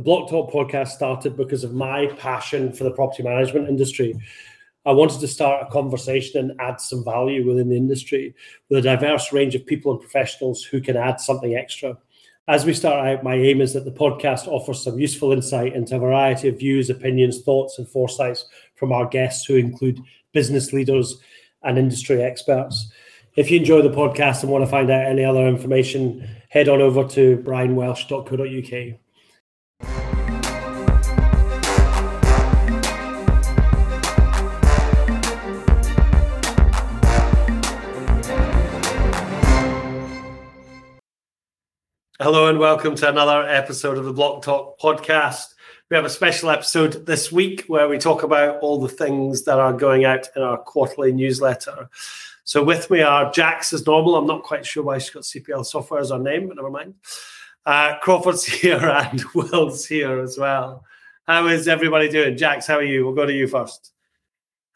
The Blocktalk podcast started because of my passion for the property management industry. I wanted to start a conversation and add some value within the industry with a diverse range of people and professionals who can add something extra. As we start out, my aim is that the podcast offers some useful insight into a variety of views, opinions, thoughts, and foresights from our guests, who include business leaders and industry experts. If you enjoy the podcast and want to find out any other information, head on over to brianwelsh.co.uk. Hello and welcome to another episode of the Blocktalk podcast. We have a special episode this week where we talk about all the things that are going out in our quarterly newsletter. So with me are Jaxx as normal. I'm not quite sure why she's got CPL software as her name, but never mind. Uh, Crawford's here and Will's here as well. How is everybody doing? Jaxx, how are you? We'll go to you first.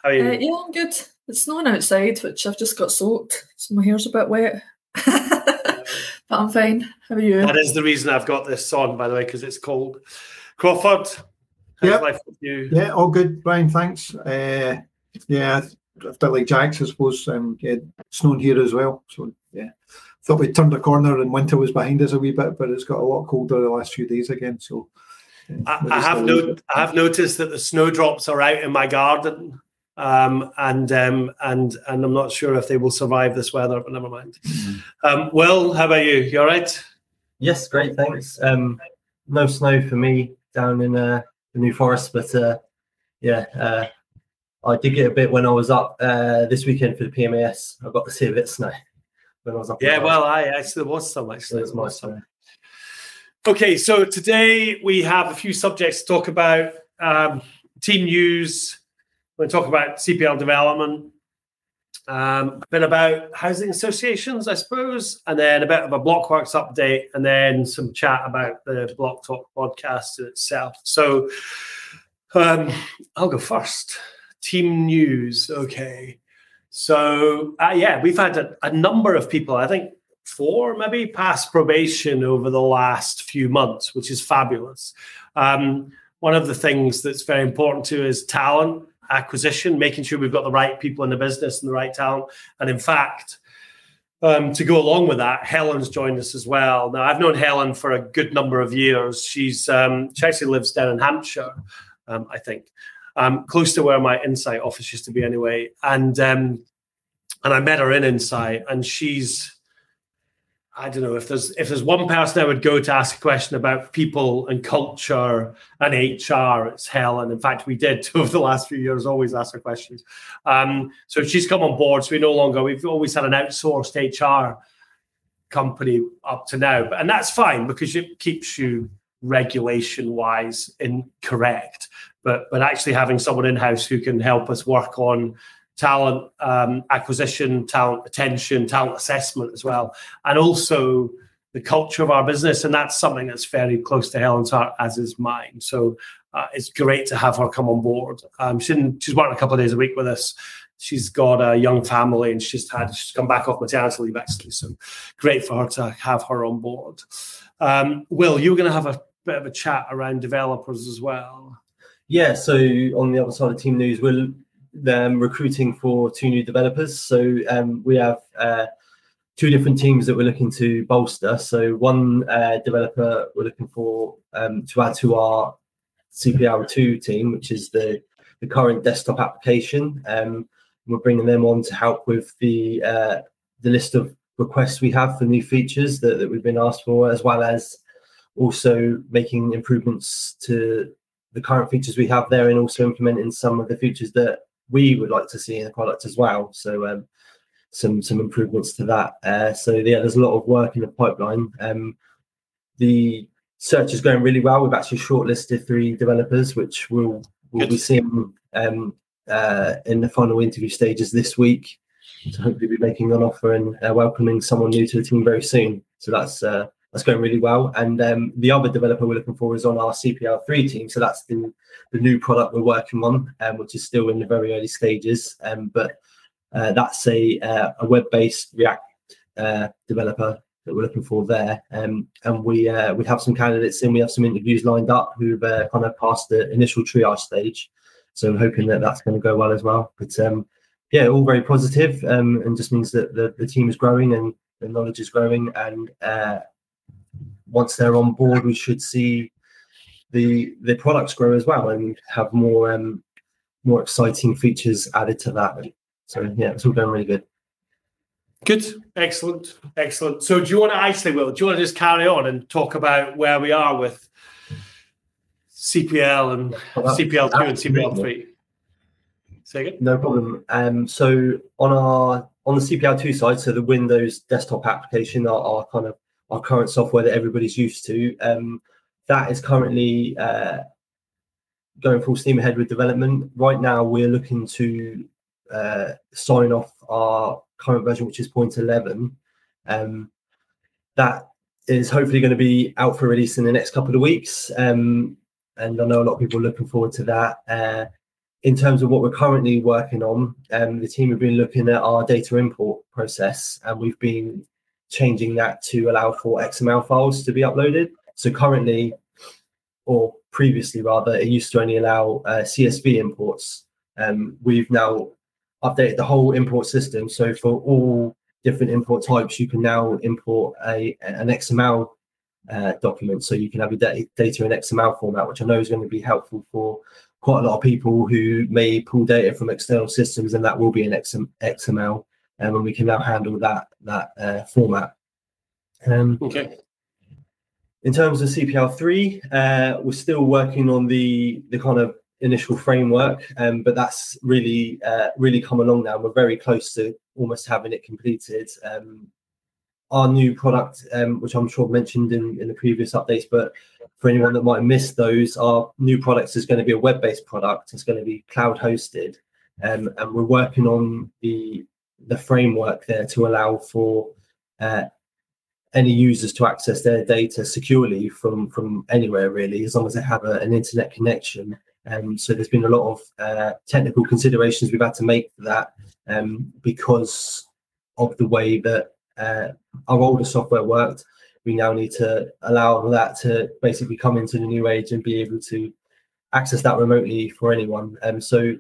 How are you? Uh, yeah, I'm good. It's snowing outside, which I've just got soaked, so my hair's a bit wet. But I'm fine. How are you? That is the reason I've got this on, by the way, because it's cold. Crawford, how's life with you? Yeah, all good, Brian. Thanks. Uh, yeah, a bit like Jack's, I suppose. Um, yeah, snowing here as well. So yeah, thought we'd turned a corner and winter was behind us a wee bit, but it's got a lot colder the last few days again. So. Yeah, I, I have no, I have noticed that the snowdrops are out in my garden um, and um, and and I'm not sure if they will survive this weather, but never mind. Mm-hmm. Um, Will, how about you? You all right? Yes, great, thanks. Um, no snow for me down in uh, the New Forest, but uh, yeah, uh, I did get a bit when I was up uh, this weekend for the PMAS. I got to see a bit of snow when I was up. Yeah, well, I actually there was some actually. It was summer. Okay, so today we have a few subjects to talk about. Um, team news to talk about CPL development, um, a bit about housing associations, I suppose, and then a bit of a Blockworx update, and then some chat about the Blocktalk podcast itself. So um, I'll go first. Team news. Okay. So, uh, yeah, we've had a, a number of people, I think four maybe, pass probation over the last few months, which is fabulous. Um, one of the things that's very important to is talent acquisition, making sure we've got the right people in the business and the right talent. And in fact, um, to go along with that, Helen's joined us as well. Now, I've known Helen for a good number of years. She's um, she actually lives down in Hampshire, um, I think, um, close to where my Insight office used to be, anyway. And um, and I met her in Insight, and she's I don't know if there's if there's one person I would go to ask a question about people and culture and HR, it's Helen. And in fact, we did over the last few years always ask her questions. Um, so she's come on board. So we no longer we've always had an outsourced HR company up to now, and that's fine because it keeps you regulation wise incorrect. But but actually having someone in house who can help us work on talent um, acquisition, talent retention, talent assessment as well, and also the culture of our business. And that's something that's very close to Helen's heart, as is mine. So uh, it's great to have her come on board. Um, she's, in, she's working a couple of days a week with us. She's got a young family and she's had she's come back off maternity leave actually. So great for her to have her on board. Um, Will, you're going to have a bit of a chat around developers as well. Yeah, so on the other side of team news, we'll them recruiting for two new developers. So um, we have uh, two different teams that we're looking to bolster. So one uh, developer we're looking for um, to add to our CPL2 team, which is the, the current desktop application. Um, we're bringing them on to help with the uh, the list of requests we have for new features that, that we've been asked for, as well as also making improvements to the current features we have there and also implementing some of the features that we would like to see in the product as well. So um, some some improvements to that. Uh, so yeah, there's a lot of work in the pipeline. Um, the search is going really well. We've actually shortlisted three developers, which we'll we'll be seeing um, uh, in the final interview stages this week. So hopefully, be making an offer and uh, welcoming someone new to the team very soon. So that's uh, that's going really well. And um, the other developer we're looking for is on our CPL3 team. So that's the, the new product we're working on, um, which is still in the very early stages. Um, but uh, that's a, uh, a web based React uh, developer that we're looking for there. Um, and we uh, we have some candidates in. We have some interviews lined up who've uh, kind of passed the initial triage stage. So I'm hoping that that's going to go well as well. But um, yeah, all very positive, um, and just means that the, the team is growing and the knowledge is growing. And uh, once they're on board, we should see the the products grow as well and have more um, more exciting features added to that. So yeah, it's all going really good. Good, excellent, excellent. So, do you want to actually, Will? Do you want to just carry on and talk about where we are with CPL and well, CPL two and CPL three? Say again. No problem. Um, so on our on the CPL two side, so the Windows desktop application, our, our kind of our current software that everybody's used to, um, that is currently uh, going full steam ahead with development. Right now, we're looking to uh, sign off our current version, which is 0.11. Um, that is hopefully going to be out for release in the next couple of weeks. Um, and I know a lot of people are looking forward to that. Uh, in terms of what we're currently working on, um, the team have been looking at our data import process and we've been changing that to allow for XML files to be uploaded. So currently, or previously rather, it used to only allow uh, CSV imports. Um, we've now updated the whole import system. So for all different import types, you can now import a an XML uh, document. So you can have your data in XML format, which I know is going to be helpful for quite a lot of people who may pull data from external systems, and that will be an XML, and we can now handle that that uh, format. Um, okay. In terms of CPL3, uh, we're still working on the the kind of initial framework, um, but that's really uh, really come along now. We're very close to almost having it completed. Um, our new product, um, which I'm sure mentioned in, in the previous updates, but for anyone that might have missed those, our new products is going to be a web-based product. It's going to be cloud hosted, um, and we're working on the the framework there to allow for uh, any users to access their data securely from from anywhere really, as long as they have a, an internet connection. Um, so there's been a lot of uh, technical considerations we've had to make for that um, because of the way that uh, our older software worked. We now need to allow that to basically come into the new age and be able to access that remotely for anyone. And um, so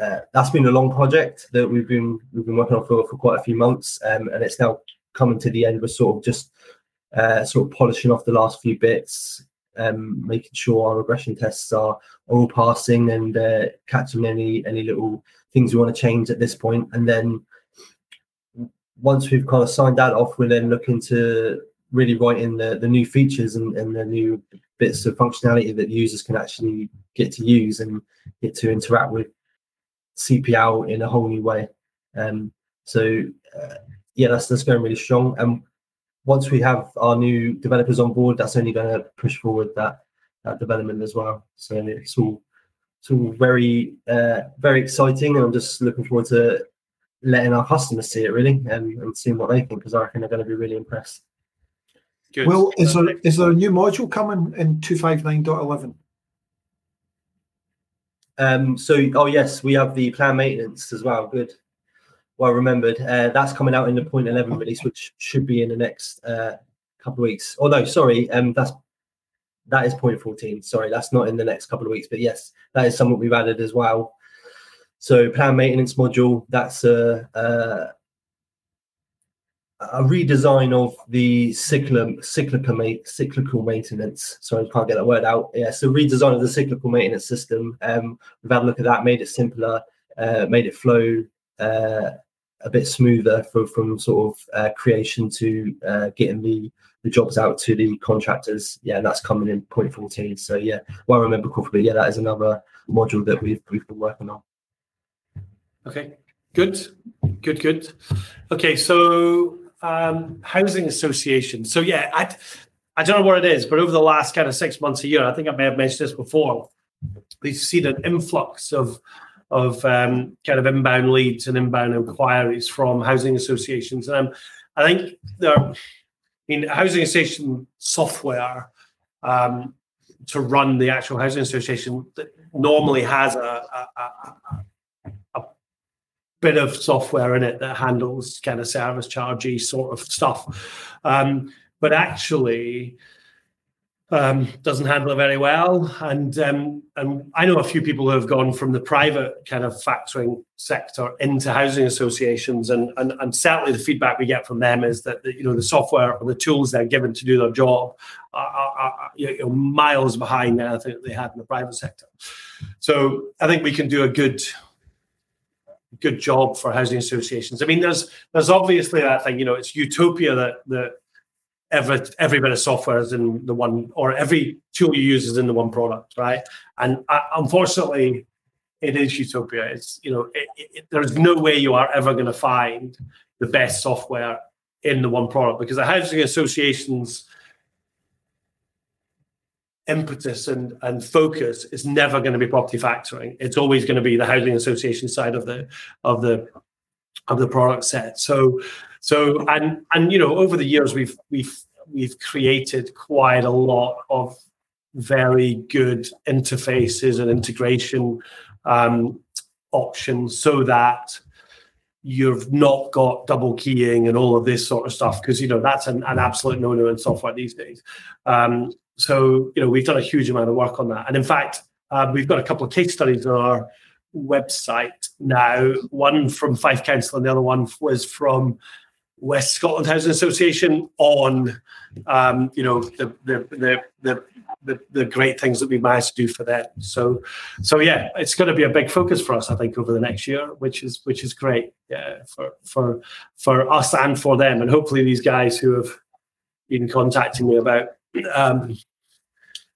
uh, that's been a long project that we've been we've been working on for, for quite a few months, um, and it's now coming to the end. We're sort of just uh, sort of polishing off the last few bits, um, making sure our regression tests are, all passing and uh, catching any any little things we want to change at this point. And then once we've kind of signed that off, we're then looking to really write in the, the new features and, and the new bits of functionality that users can actually get to use and get to interact with CPL in a whole new way. Um, so uh, yeah, that's that's going really strong. And once we have our new developers on board, that's only going to push forward that that development as well. So it's all it's all very uh, very exciting, and I'm just looking forward to letting our customers see it really and, and seeing what they think because I reckon they're going to be really impressed. Good. Well, is there is there a new module coming in two five nine dot eleven? Um, so, oh yes, we have the plan maintenance as well. Good well remembered. Uh, that's coming out in the point eleven release, which should be in the next uh, couple of weeks. Oh no, sorry, um, that's that is point fourteen. Sorry, that's not in the next couple of weeks, but yes, that is something we've added as well. So plan maintenance module. That's a, a, a redesign of the cyclical cyclical maintenance. Sorry, I can't get that word out. Yeah, so redesign of the cyclical maintenance system. Um, we've had a look at that, made it simpler, uh, made it flow uh, a bit smoother for, from sort of uh, creation to uh, getting the, the jobs out to the contractors. Yeah, and that's coming in point 14. So yeah, well, I remember correctly, yeah, that is another module that we've, we've been working on. Okay, good, good, good. Okay, so um, housing association. So yeah, I, I don't know what it is, but over the last kind of six months, a year, I think I may have mentioned this before, we've seen an influx of of um, kind of inbound leads and inbound inquiries from housing associations. And um, I think there, I mean, housing association software um, to run the actual housing association that normally has a, a, bit of software in it that handles kind of service chargey sort of stuff. Um, but actually, um, doesn't handle it very well. And um, and I know a few people who have gone from the private kind of factoring sector into housing associations, and and, and certainly the feedback we get from them is that the, you know the software or the tools they're given to do their job are, are, are you know, miles behind anything that they had in the private sector. So I think we can do a good good job for housing associations. I mean, there's there's obviously that thing, you know, it's utopia that that every every bit of software is in the one or every tool you use is in the one product right and uh, unfortunately it is utopia it's you know it, it, there's no way you are ever going to find the best software in the one product because the housing associations impetus and, and focus is never going to be property factoring. It's always going to be the housing association side of the of the of the product set. So so and and you know over the years we've we've we've created quite a lot of very good interfaces and integration um, options so that you've not got double keying and all of this sort of stuff because you know that's an, an absolute no-no in software these days. Um, so you know we've done a huge amount of work on that and in fact uh, we've got a couple of case studies on our website now one from fife council and the other one was from West Scotland Housing Association on, um, you know, the the, the the the great things that we managed to do for them. So, so yeah, it's going to be a big focus for us, I think, over the next year, which is which is great, yeah, for for for us and for them, and hopefully these guys who have been contacting me about um,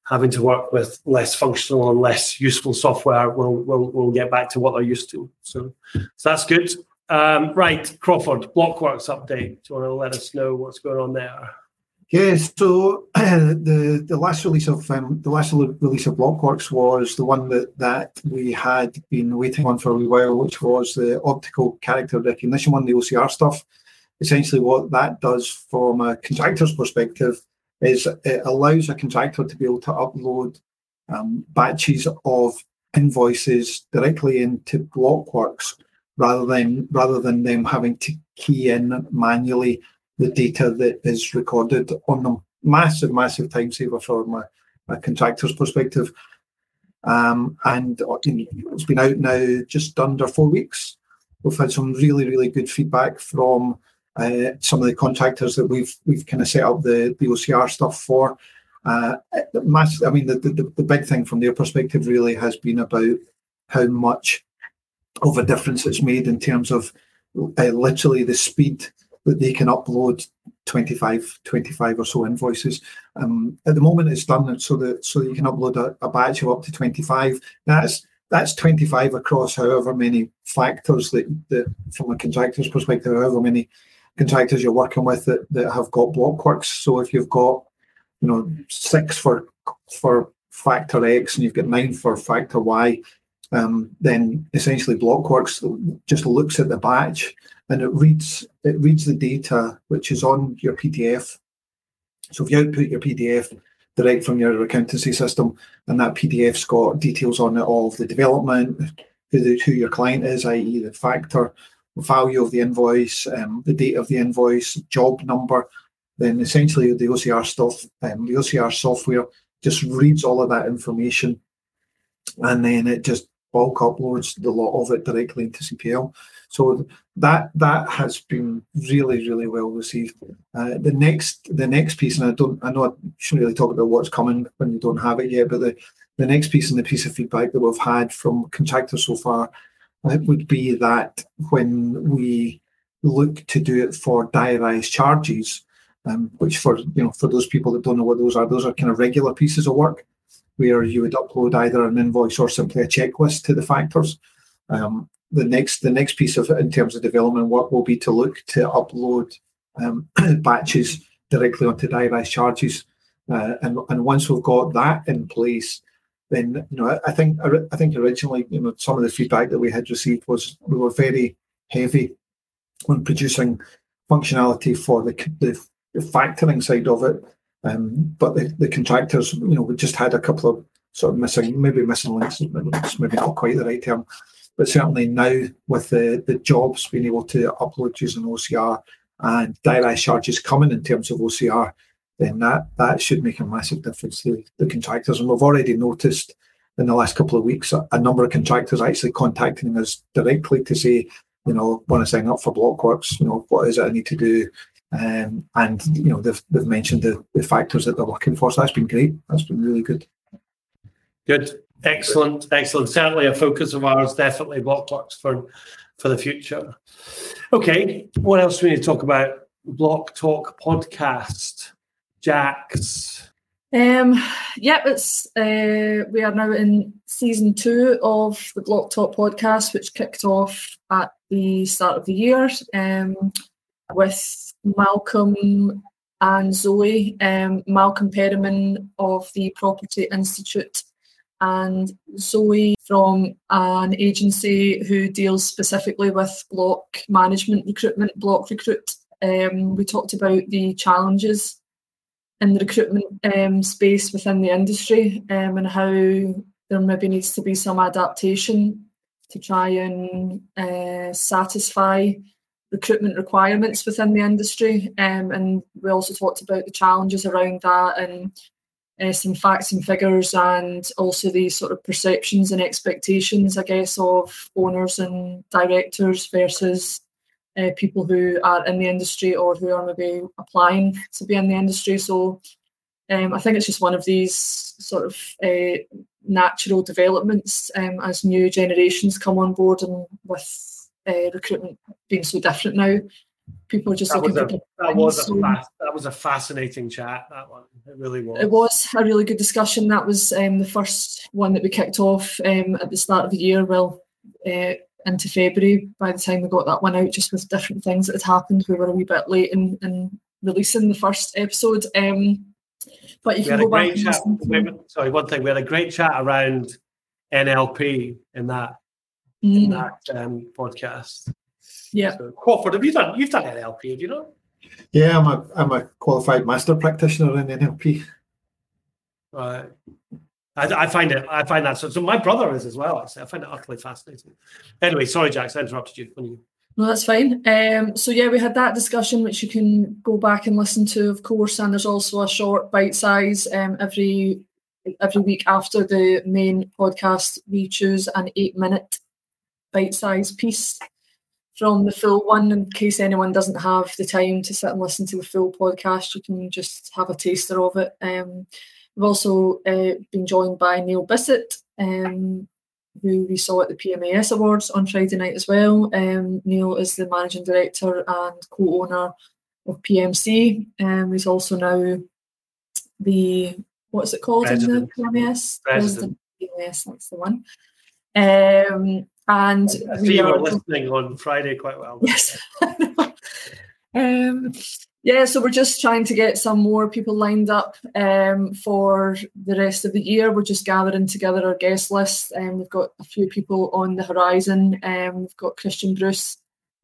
having to work with less functional and less useful software will will will get back to what they're used to. So, so that's good. Um, right, Crawford, Blockworx update. Do you want to let us know what's going on there? Yes, so the the last release of um, the last release of Blockworx was the one that that we had been waiting on for a wee while, which was the optical character recognition one, the OCR stuff. Essentially, what that does from a contractor's perspective is it allows a contractor to be able to upload um, batches of invoices directly into Blockworx rather than rather than them having to key in manually the data that is recorded on them. Massive, massive time saver from a, a contractor's perspective. Um, and uh, it's been out now just under four weeks. We've had some really, really good feedback from uh, some of the contractors that we've we've kind of set up the, the OCR stuff for. Uh, mass, I mean, the, the, the big thing from their perspective really has been about how much of a difference it's made in terms of uh, literally the speed that they can upload 25, 25 or so invoices. Um, at the moment, it's done so that so that you can upload a, a, batch of up to 25. That's that's 25 across however many factors that, that from a contractor's perspective, however many contractors you're working with that, that have got Blockworx. So if you've got, you know, six for for factor X and you've got nine for factor Y, um, then essentially Blockworx just looks at the batch and it reads it reads the data which is on your PDF. So if you output your PDF direct from your accountancy system, and that PDF's got details on it all of the development, who, the, who your client is, i.e., the factor, value of the invoice, um, the date of the invoice, job number, then essentially the OCR stuff, um, the OCR software just reads all of that information, and then it just bulk uploads the lot of it directly into CPL. So that that has been really really well received. Uh, the next the next piece, and I don't I know I shouldn't really talk about what's coming when you don't have it yet, but the the next piece and the piece of feedback that we've had from contractors so far it would be that when we look to do it for diarised charges, um, which for you know for those people that don't know what those are, those are kind of regular pieces of work where you would upload either an invoice or simply a checklist to the factors. Um, the next the next piece of in terms of development work will be to look to upload um, batches directly onto diarised charges. Uh, and and once we've got that in place, then you know I think I think originally you know some of the feedback that we had received was we were very heavy on producing functionality for the the, factoring side of it. Um, but the, the contractors, you know, we just had a couple of sort of missing, maybe missing links, maybe not quite the right term, but certainly now with the, the jobs being able to upload using OCR and direct charges coming in terms of OCR, then that, that should make a massive difference to the contractors. And we've already noticed in the last couple of weeks a, number of contractors actually contacting us directly to say, you know, want to sign up for Blockworx, you know, what is it I need to do? Um, and you know they've, they've mentioned the, the factors that they're looking for. So that's been great. That's been really good. Good. Excellent. Excellent. Certainly a focus of ours definitely Blockworx for for the future. Okay. What else do we need to talk about? Blocktalk podcast Jaxx um yeah it's uh we are now in season two of the Blocktalk podcast which kicked off at the start of the year um with Malcolm and Zoe, um, Malcolm Perriman of the Property Institute, and Zoe from an agency who deals specifically with block management recruitment, block recruit. Um, we talked about the challenges in the recruitment um, space within the industry um, and how there maybe needs to be some adaptation to try and uh, satisfy recruitment requirements within the industry. Um, and we also talked about the challenges around that and uh, some facts and figures and also the sort of perceptions and expectations, I guess, of owners and directors versus uh, people who are in the industry or who are maybe applying to be in the industry. So um, I think it's just one of these sort of uh, natural developments um, as new generations come on board and with uh, recruitment being so different now. People are just that looking a, that was a that was a fascinating chat. That one, it really was. It was a really good discussion. That was um, the first one that we kicked off um, at the start of the year. Well, uh, into February. By the time we got that one out, just with different things that had happened, we were a wee bit late in, in releasing the first episode. Um, but you we can go back. Chat, sorry, one thing. We had a great chat around NLP in that mm. in that um, podcast. Yeah. So, Crawford, have you done? You've done NLP, have you not? Yeah, I'm a I'm a qualified master practitioner in NLP. Right. I, I, find it. I find that so. So my brother is as well. I find it utterly fascinating. Anyway, sorry, Jack, I interrupted you. You... No, that's fine. Um, so yeah, we had that discussion, which you can go back and listen to, of course. And there's also a short bite size um, every every week after the main podcast. We choose an eight minute bite size piece from the full one in case anyone doesn't have the time to sit and listen to the full podcast you can just have a taster of it um, we've also uh, been joined by neil bissett um, who we saw at the pmas awards on friday night as well um, neil is the managing director and co-owner of pmc and um, he's also now the what's it called President. in the pms President. PMS, that's the one um, and I see you were listening on Friday quite well. Yes. um, yeah, so we're just trying to get some more people lined up um, for the rest of the year. We're just gathering together our guest list, and we've got a few people on the horizon. Um, we've got Christian Bruce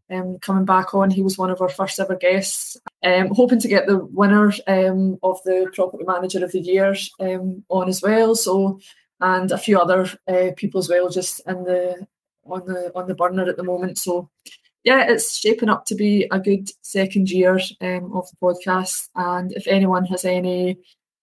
um, coming back on. He was one of our first ever guests. Um, hoping to get the winner um, of the Property Manager of the Year on as well. So, and a few other uh, people as well, just in the on the on the burner at the moment. So yeah, it's shaping up to be a good second year um, of the podcast. And if anyone has any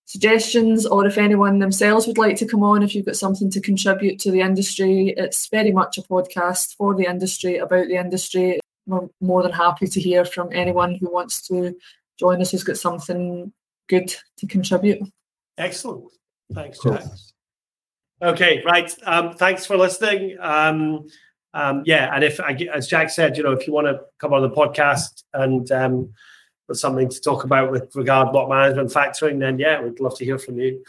suggestions or if anyone themselves would like to come on, if you've got something to contribute to the industry, it's very much a podcast for the industry, about the industry. We're more than happy to hear from anyone who wants to join us who's got something good to contribute. Excellent. Thanks, Jack. Okay, right. Um, thanks for listening. Um, um, yeah, and if, as Jack said, you know, if you want to come on the podcast and um, with something to talk about with regard block management factoring, then yeah, we'd love to hear from you.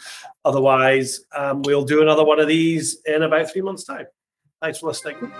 Otherwise, um, we'll do another one of these in about three months' time. Thanks for listening.